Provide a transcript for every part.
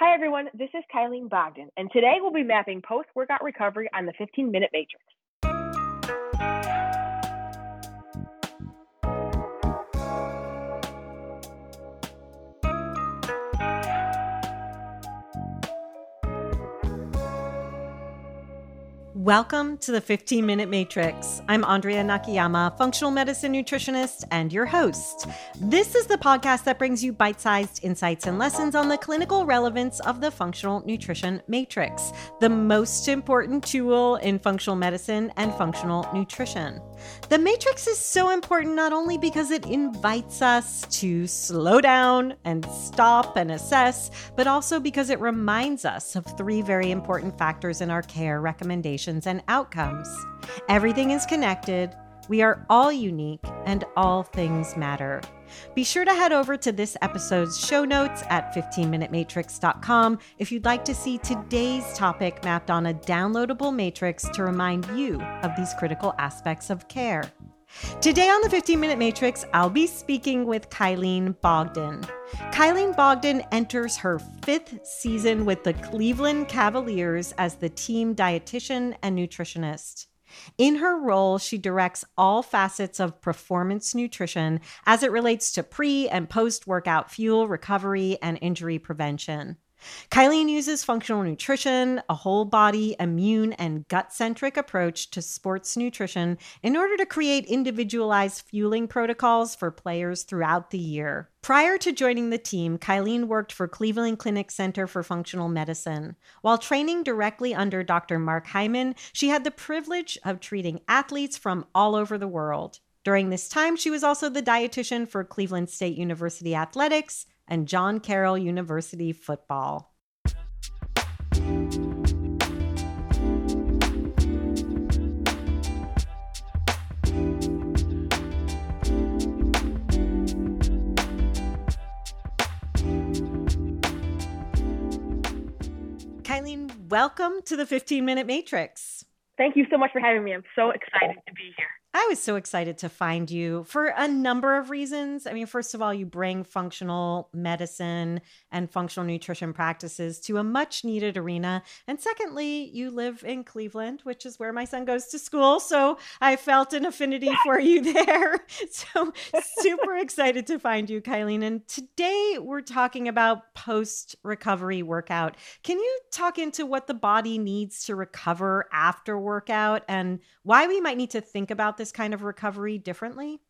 Hi, everyone. This is Kylene Bogden, and today we'll be mapping post workout recovery on the 15 minute matrix. Welcome to the 15 Minute Matrix. I'm Andrea Nakayama, functional medicine nutritionist and your host. This is the podcast that brings you bite sized insights and lessons on the clinical relevance of the functional nutrition matrix, the most important tool in functional medicine and functional nutrition. The matrix is so important not only because it invites us to slow down and stop and assess, but also because it reminds us of three very important factors in our care recommendations and outcomes. Everything is connected. We are all unique and all things matter. Be sure to head over to this episode's show notes at 15minutematrix.com if you'd like to see today's topic mapped on a downloadable matrix to remind you of these critical aspects of care. Today on the 15 Minute Matrix, I'll be speaking with Kylene Bogden. Kylene Bogden enters her fifth season with the Cleveland Cavaliers as the team dietitian and nutritionist. In her role, she directs all facets of performance nutrition as it relates to pre and post workout fuel, recovery, and injury prevention. Kylene uses functional nutrition, a whole body, immune, and gut centric approach to sports nutrition in order to create individualized fueling protocols for players throughout the year. Prior to joining the team, Kylene worked for Cleveland Clinic Center for Functional Medicine. While training directly under Dr. Mark Hyman, she had the privilege of treating athletes from all over the world. During this time, she was also the dietitian for Cleveland State University Athletics, and John Carroll University football. Kylene, welcome to the 15 Minute Matrix. Thank you so much for having me. I'm so excited to be here. I was so excited to find you for a number of reasons. I mean, first of all, you bring functional medicine and functional nutrition practices to a much needed arena. And secondly, you live in Cleveland, which is where my son goes to school. So I felt an affinity for you there. So super excited to find you, Kylene. And today we're talking about post recovery workout. Can you talk into what the body needs to recover after workout and why we might need to think about this kind of recovery differently?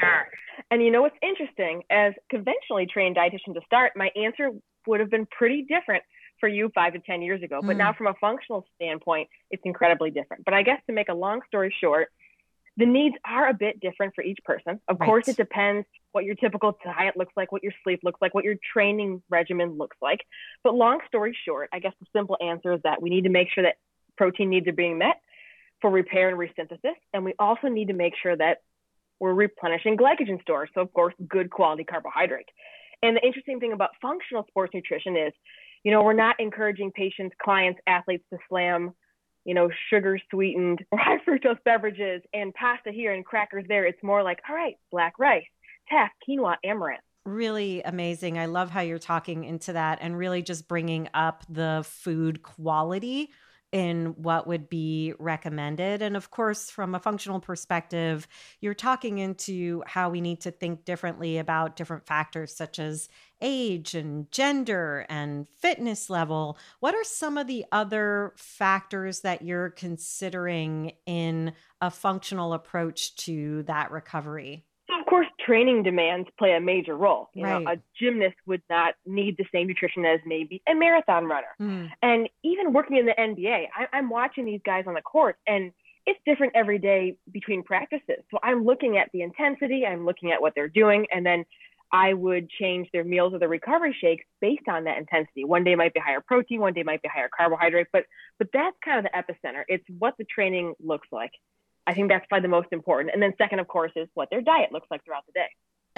Sure. And you know what's interesting? As conventionally trained dietitian to start, my answer would have been pretty different for you five to 10 years ago. But mm. now, from a functional standpoint, it's incredibly different. But I guess to make a long story short, the needs are a bit different for each person. Of right. course, it depends what your typical diet looks like, what your sleep looks like, what your training regimen looks like. But long story short, I guess the simple answer is that we need to make sure that protein needs are being met for repair and resynthesis. And we also need to make sure that we're replenishing glycogen stores. So, of course, good quality carbohydrate. And the interesting thing about functional sports nutrition is, you know, we're not encouraging patients, clients, athletes to slam, you know, sugar sweetened high fructose beverages and pasta here and crackers there. It's more like, all right, black rice, quinoa, amaranth really amazing. I love how you're talking into that and really just bringing up the food quality in what would be recommended. And of course, from a functional perspective, you're talking into how we need to think differently about different factors such as age and gender and fitness level. What are some of the other factors that you're considering in a functional approach to that recovery? of course, training demands play a major role. You right. know, a gymnast would not need the same nutrition as maybe a marathon runner. Mm. And even working in the NBA, I, I'm watching these guys on the court, and it's different every day between practices. So I'm looking at the intensity, I'm looking at what they're doing, and then I would change their meals or their recovery shakes based on that intensity. One day might be higher protein, one day might be higher carbohydrate, but but that's kind of the epicenter. It's what the training looks like. I think that's probably the most important. And then second, of course, is what their diet looks like throughout the day.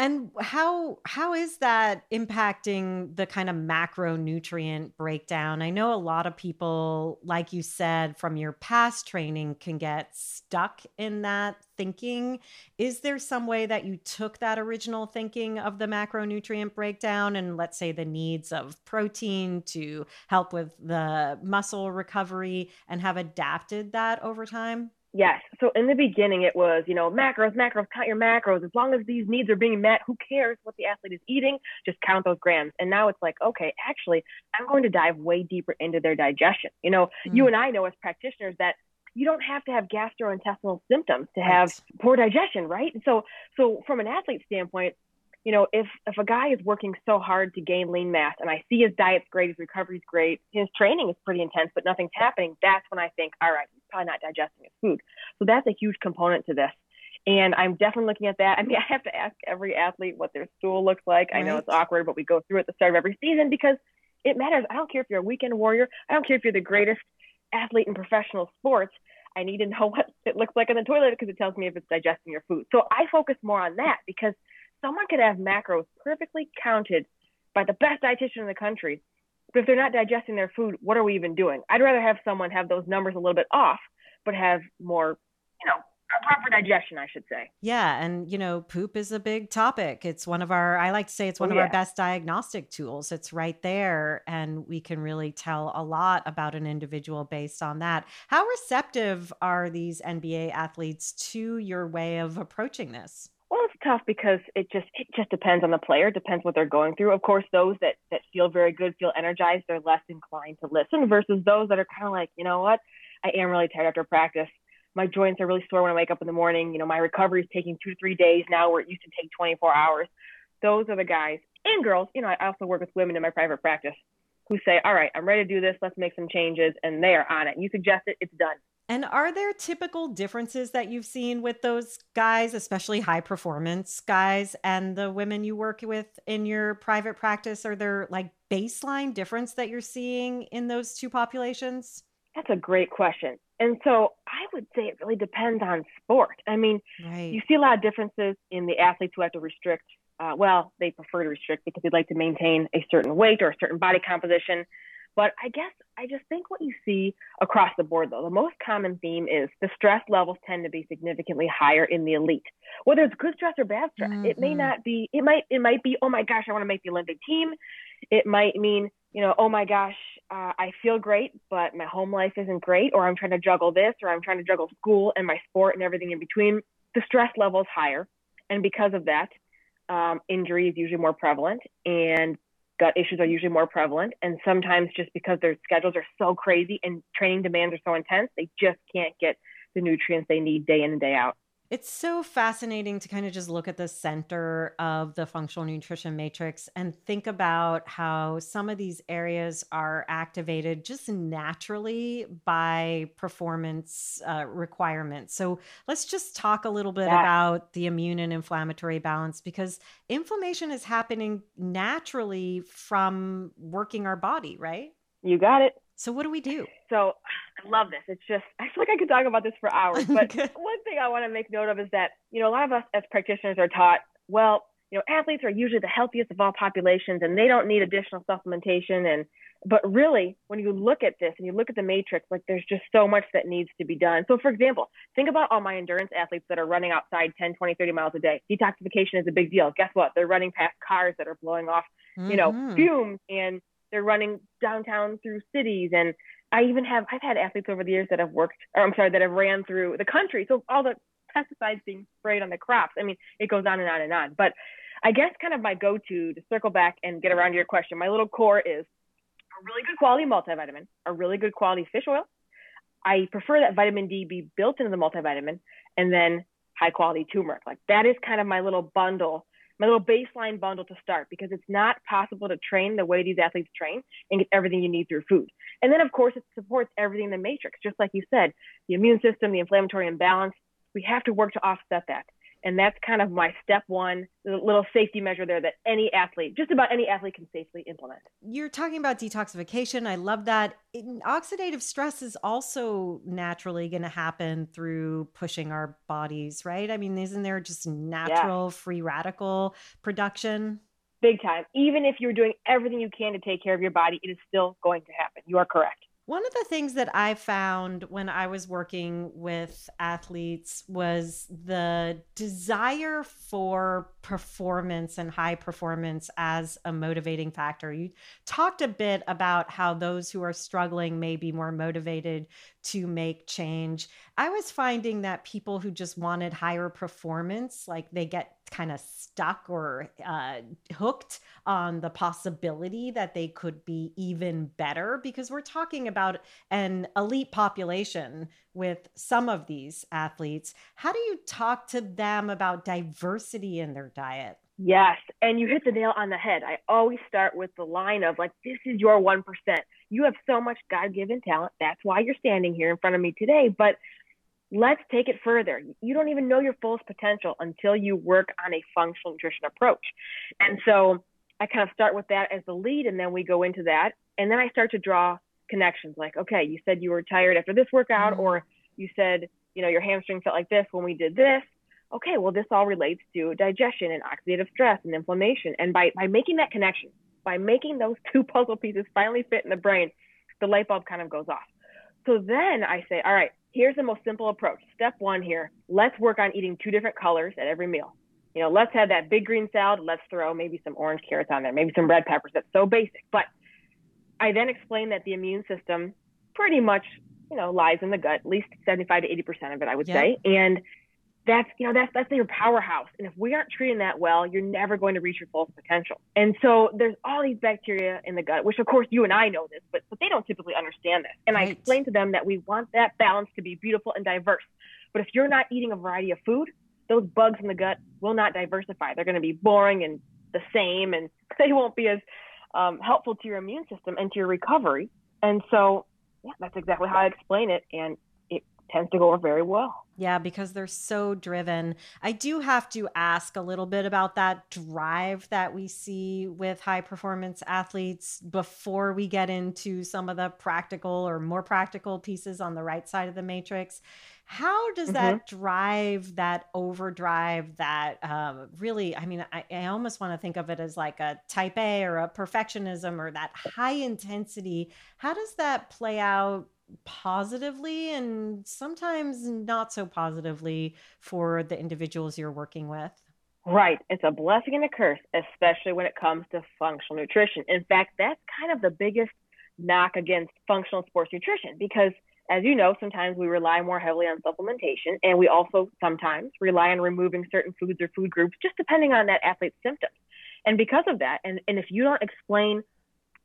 And how how is that impacting the kind of macronutrient breakdown? I know a lot of people, like you said, from your past training, can get stuck in that thinking. Is there some way that you took that original thinking of the macronutrient breakdown and let's say the needs of protein to help with the muscle recovery and have adapted that over time? Yes. So in the beginning, it was, you know, macros, macros, count your macros. As long as these needs are being met, who cares what the athlete is eating? Just count those grams. And now it's like, okay, actually, I'm going to dive way deeper into their digestion. You know, mm. you and I know as practitioners that you don't have to have gastrointestinal symptoms to have right. poor digestion, right? And so, so from an athlete standpoint, you know, if if a guy is working so hard to gain lean mass and I see his diet's great, his recovery's great, his training is pretty intense, but nothing's happening, that's when I think, all right, he's probably not digesting his food. So that's a huge component to this. And I'm definitely looking at that. I mean, I have to ask every athlete what their stool looks like. Right. I know it's awkward, but we go through it at the start of every season because it matters. I don't care if you're a weekend warrior. I don't care if you're the greatest athlete in professional sports. I need to know what it looks like in the toilet because it tells me if it's digesting your food. So I focus more on that because – someone could have macros perfectly counted by the best dietitian in the country, but if they're not digesting their food, what are we even doing? I'd rather have someone have those numbers a little bit off, but have more, you know, proper digestion, I should say. Yeah. And, you know, poop is a big topic. It's one of our, I like to say it's one oh, of yeah. our best diagnostic tools. It's right there. And we can really tell a lot about an individual based on that. How receptive are these NBA athletes to your way of approaching this? Tough because it just it just depends on the player. Depends what they're going through. Of course, those that that feel very good, feel energized, they're less inclined to listen. Versus those that are kind of like, you know what, I am really tired after practice. My joints are really sore when I wake up in the morning. You know, my recovery is taking two to three days now, where it used to take 24 hours. Those are the guys and girls. You know, I also work with women in my private practice who say, "All right, I'm ready to do this. Let's make some changes," and they are on it. You suggest it, it's done. And are there typical differences that you've seen with those guys, especially high performance guys, and the women you work with in your private practice? Are there like baseline difference that you're seeing in those two populations? That's a great question. And so I would say it really depends on sport. I mean, right. you see a lot of differences in the athletes who have to restrict. Uh, well, they prefer to restrict because they'd like to maintain a certain weight or a certain body composition. But I guess I just think what you see across the board, though, the most common theme is the stress levels tend to be significantly higher in the elite. Whether it's good stress or bad stress, mm-hmm. it may mm-hmm. not be. It might. It might be. Oh my gosh, I want to make the Olympic team. It might mean, you know, oh my gosh, uh, I feel great, but my home life isn't great, or I'm trying to juggle this, or I'm trying to juggle school and my sport and everything in between. The stress level is higher, and because of that, um, injury is usually more prevalent, and gut issues are usually more prevalent. And sometimes just because their schedules are so crazy and training demands are so intense, they just can't get the nutrients they need day in and day out. It's so fascinating to kind of just look at the center of the functional nutrition matrix and think about how some of these areas are activated just naturally by performance uh, requirements. So let's just talk a little bit yeah. about the immune and inflammatory balance because inflammation is happening naturally from working our body, right? You got it. So what do we do? So I love this. It's just I feel like I could talk about this for hours. But one thing I want to make note of is that you know a lot of us as practitioners are taught well you know athletes are usually the healthiest of all populations and they don't need additional supplementation and but really when you look at this and you look at the matrix like there's just so much that needs to be done so for example think about all my endurance athletes that are running outside 10 20 30 miles a day detoxification is a big deal guess what they're running past cars that are blowing off you know mm-hmm. fumes and they're running downtown through cities and I even have I've had athletes over the years that have worked or I'm sorry that have ran through the country. So all the pesticides being sprayed on the crops. I mean, it goes on and on and on. But I guess kind of my go-to to circle back and get around to your question, my little core is a really good quality multivitamin, a really good quality fish oil. I prefer that vitamin D be built into the multivitamin and then high quality turmeric. Like that is kind of my little bundle my little baseline bundle to start because it's not possible to train the way these athletes train and get everything you need through food. And then, of course, it supports everything in the matrix, just like you said, the immune system, the inflammatory imbalance. We have to work to offset that. And that's kind of my step one, the little safety measure there that any athlete, just about any athlete, can safely implement. You're talking about detoxification. I love that. oxidative stress is also naturally going to happen through pushing our bodies, right? I mean, isn't there just natural yeah. free radical production? Big time. Even if you're doing everything you can to take care of your body, it is still going to happen. You are correct. One of the things that I found when I was working with athletes was the desire for performance and high performance as a motivating factor. You talked a bit about how those who are struggling may be more motivated to make change. I was finding that people who just wanted higher performance, like they get kind of stuck or uh, hooked on the possibility that they could be even better because we're talking about an elite population with some of these athletes. How do you talk to them about diversity in their diet? Yes. And you hit the nail on the head. I always start with the line of like, this is your 1%. You have so much God given talent. That's why you're standing here in front of me today. But let's take it further. You don't even know your fullest potential until you work on a functional nutrition approach. And so I kind of start with that as the lead, and then we go into that. And then I start to draw connections like, okay, you said you were tired after this workout, mm-hmm. or you said, you know, your hamstring felt like this when we did this okay, well, this all relates to digestion and oxidative stress and inflammation. And by, by making that connection, by making those two puzzle pieces finally fit in the brain, the light bulb kind of goes off. So then I say, all right, here's the most simple approach. Step one here, let's work on eating two different colors at every meal. You know, let's have that big green salad. Let's throw maybe some orange carrots on there, maybe some red peppers. That's so basic. But I then explain that the immune system pretty much, you know, lies in the gut, at least 75 to 80% of it, I would yep. say. And that's you know that's that's your powerhouse. And if we aren't treating that well you're never going to reach your full potential. And so there's all these bacteria in the gut which of course you and i know this but but they don't typically understand this. And right. i explain to them that we want that balance to be beautiful and diverse. But if you're not eating a variety of food those bugs in the gut will not diversify. They're going to be boring and the same and they won't be as um, helpful to your immune system and to your recovery. And so yeah that's exactly how i explain it and it tends to go over very well yeah, because they're so driven. I do have to ask a little bit about that drive that we see with high performance athletes before we get into some of the practical or more practical pieces on the right side of the matrix. How does mm-hmm. that drive, that overdrive, that um, really, I mean, I, I almost want to think of it as like a type A or a perfectionism or that high intensity. How does that play out positively and sometimes not so positively for the individuals you're working with. Right. It's a blessing and a curse, especially when it comes to functional nutrition. In fact, that's kind of the biggest knock against functional sports nutrition because, as you know, sometimes we rely more heavily on supplementation and we also sometimes rely on removing certain foods or food groups just depending on that athlete's symptoms. And because of that, and, and if you don't explain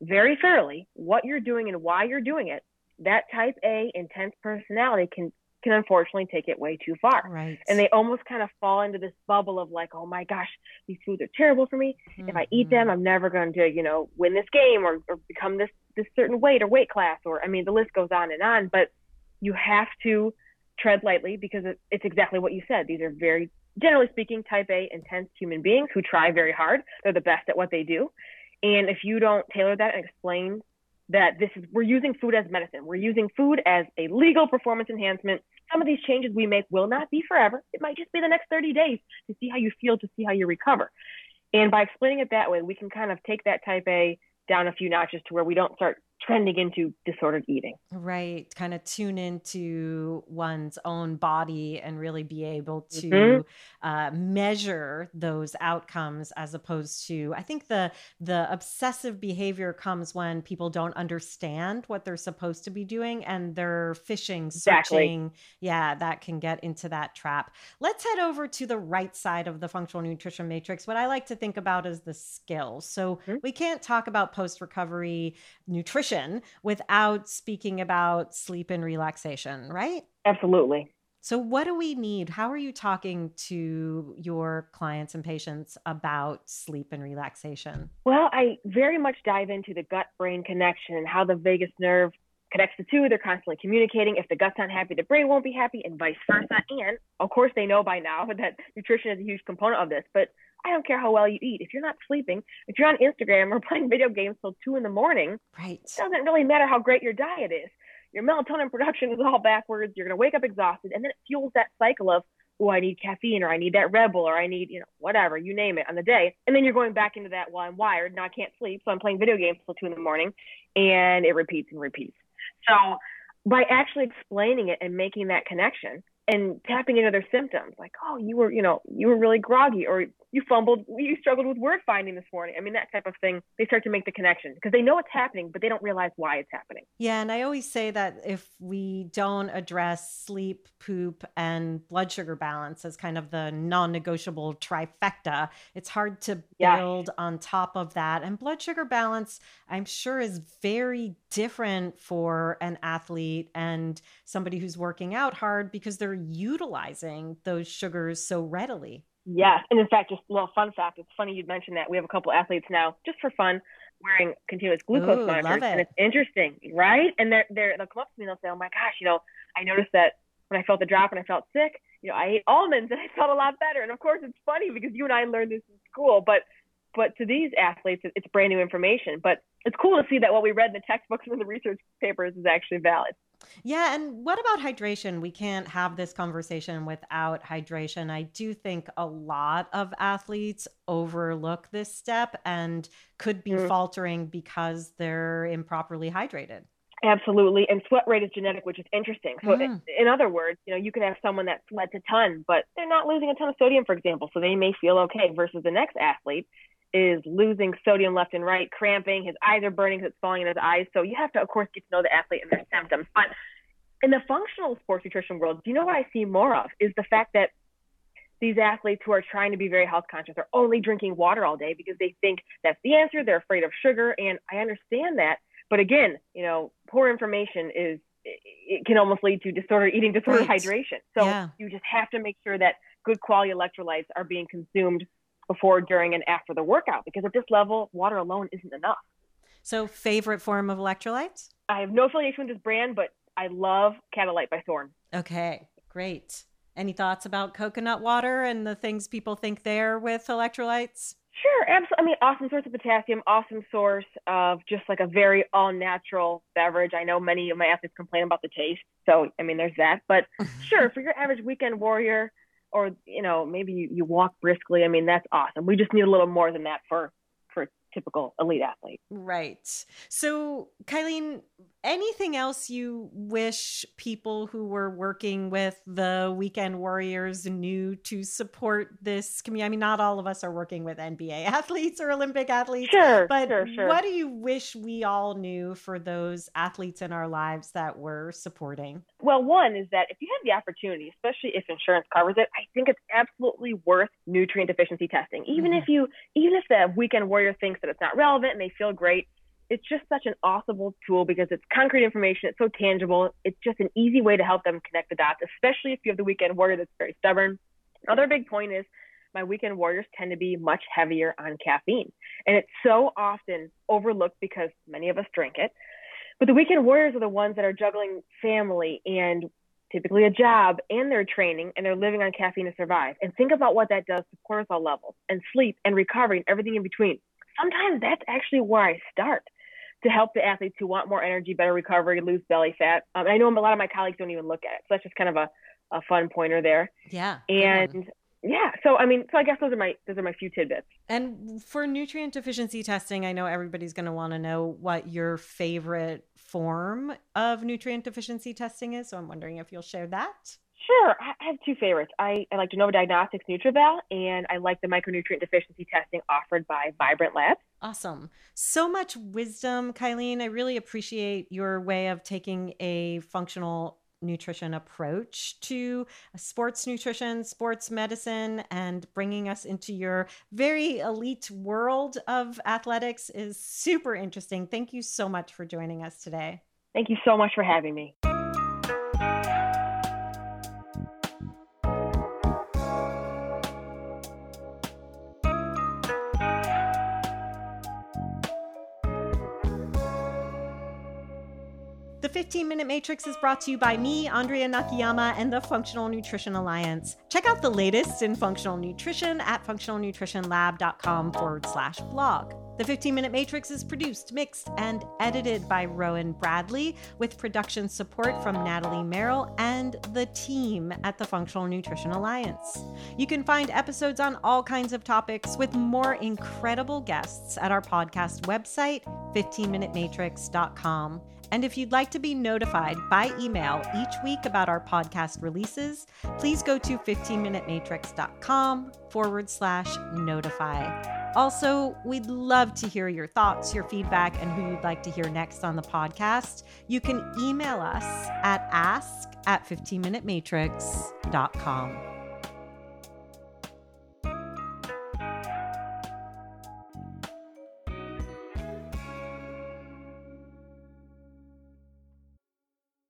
very thoroughly what you're doing and why you're doing it, that type A intense personality can can unfortunately take it way too far. Right. And they almost kind of fall into this bubble of like, oh my gosh, these foods are terrible for me. Mm-hmm. If I eat them, mm-hmm. I'm never going to, you know, win this game or, or become this this certain weight or weight class or I mean the list goes on and on. But you have to tread lightly because it's exactly what you said. These are very generally speaking type A intense human beings who try very hard. They're the best at what they do. And if you don't tailor that and explain that this is we're using food as medicine. We're using food as a legal performance enhancement. Some of these changes we make will not be forever. It might just be the next 30 days to see how you feel, to see how you recover. And by explaining it that way, we can kind of take that type A down a few notches to where we don't start trending into disordered eating. Right. Kind of tune into one's own body and really be able to mm-hmm. uh, measure those outcomes as opposed to, I think the, the obsessive behavior comes when people don't understand what they're supposed to be doing and they're fishing, searching. Exactly. Yeah, that can get into that trap. Let's head over to the right side of the functional nutrition matrix. What I like to think about is the skills. So mm-hmm. we can't talk about post recovery nutrition nutrition without speaking about sleep and relaxation, right? Absolutely. So, what do we need? How are you talking to your clients and patients about sleep and relaxation? Well, I very much dive into the gut brain connection and how the vagus nerve connects the two. They're constantly communicating. If the gut's not happy, the brain won't be happy, and vice versa. And of course, they know by now that nutrition is a huge component of this. But I don't care how well you eat. If you're not sleeping, if you're on Instagram or playing video games till two in the morning, right. it doesn't really matter how great your diet is. Your melatonin production is all backwards. You're going to wake up exhausted, and then it fuels that cycle of oh, I need caffeine or I need that Red Bull or I need, you know, whatever, you name it on the day. And then you're going back into that, well, I'm wired, now I can't sleep, so I'm playing video games till two in the morning and it repeats and repeats. So by actually explaining it and making that connection and tapping into their symptoms, like, oh, you were, you know, you were really groggy or you fumbled, you struggled with word finding this morning. I mean, that type of thing, they start to make the connection because they know it's happening, but they don't realize why it's happening. Yeah. And I always say that if we don't address sleep, poop, and blood sugar balance as kind of the non negotiable trifecta, it's hard to build yeah. on top of that. And blood sugar balance, I'm sure, is very different for an athlete and somebody who's working out hard because they're utilizing those sugars so readily. Yes, and in fact, just a little fun fact. It's funny you mentioned that. We have a couple athletes now, just for fun, wearing continuous glucose Ooh, monitors, it. and it's interesting, right? And they're they're they'll come up to me and they'll say, "Oh my gosh, you know, I noticed that when I felt the drop and I felt sick, you know, I ate almonds and I felt a lot better." And of course, it's funny because you and I learned this in school, but but to these athletes, it's brand new information. But it's cool to see that what we read in the textbooks and in the research papers is actually valid. Yeah. And what about hydration? We can't have this conversation without hydration. I do think a lot of athletes overlook this step and could be mm. faltering because they're improperly hydrated. Absolutely. And sweat rate is genetic, which is interesting. So, mm. in other words, you know, you can have someone that sweats a ton, but they're not losing a ton of sodium, for example. So they may feel okay versus the next athlete is losing sodium left and right, cramping, his eyes are burning because it's falling in his eyes. So you have to, of course, get to know the athlete and their symptoms. But in the functional sports nutrition world, do you know what I see more of is the fact that these athletes who are trying to be very health conscious are only drinking water all day because they think that's the answer. They're afraid of sugar. And I understand that. But again, you know, poor information is, it can almost lead to disorder eating disorder right. hydration. So yeah. you just have to make sure that good quality electrolytes are being consumed before, during, and after the workout because at this level, water alone isn't enough. So, favorite form of electrolytes? I have no affiliation with this brand, but I love Catalyte by Thorne. Okay, great. Any thoughts about coconut water and the things people think there with electrolytes? Sure, absolutely. I mean, awesome source of potassium, awesome source of just like a very all natural beverage. I know many of my athletes complain about the taste. So, I mean, there's that. But sure, for your average weekend warrior, or you know maybe you, you walk briskly. I mean that's awesome. We just need a little more than that for for typical elite athlete right. So kylene anything else you wish people who were working with the weekend warriors knew to support this community? I mean, not all of us are working with NBA athletes or Olympic athletes. Sure, but sure, sure. what do you wish we all knew for those athletes in our lives that we're supporting? Well, one is that if you have the opportunity, especially if insurance covers it, I think it's absolutely worth nutrient deficiency testing. Even mm-hmm. if you, even if the weekend warrior thinks that it's not relevant and they feel great, it's just such an awesome tool because it's concrete information. It's so tangible. It's just an easy way to help them connect the dots, especially if you have the weekend warrior that's very stubborn. Another big point is my weekend warriors tend to be much heavier on caffeine. And it's so often overlooked because many of us drink it. But the weekend warriors are the ones that are juggling family and typically a job and their training and they're living on caffeine to survive. And think about what that does to cortisol levels and sleep and recovery and everything in between. Sometimes that's actually where I start to help the athletes who want more energy, better recovery, lose belly fat. Um, I know a lot of my colleagues don't even look at it, so that's just kind of a, a fun pointer there. Yeah. And yeah, so I mean, so I guess those are my those are my few tidbits. And for nutrient deficiency testing, I know everybody's going to want to know what your favorite form of nutrient deficiency testing is. So I'm wondering if you'll share that. Sure. I have two favorites. I, I like Genova Diagnostics NutrEval, and I like the micronutrient deficiency testing offered by Vibrant Labs. Awesome. So much wisdom, Kylene. I really appreciate your way of taking a functional nutrition approach to sports nutrition, sports medicine, and bringing us into your very elite world of athletics is super interesting. Thank you so much for joining us today. Thank you so much for having me. 15 Minute Matrix is brought to you by me, Andrea Nakayama, and the Functional Nutrition Alliance. Check out the latest in functional nutrition at functionalnutritionlab.com forward slash blog. The 15 Minute Matrix is produced, mixed, and edited by Rowan Bradley with production support from Natalie Merrill and the team at the Functional Nutrition Alliance. You can find episodes on all kinds of topics with more incredible guests at our podcast website, 15minutematrix.com. And if you'd like to be notified by email each week about our podcast releases, please go to 15minutematrix.com forward slash notify. Also, we'd love to hear your thoughts, your feedback, and who you'd like to hear next on the podcast. You can email us at ask at 15minutematrix.com.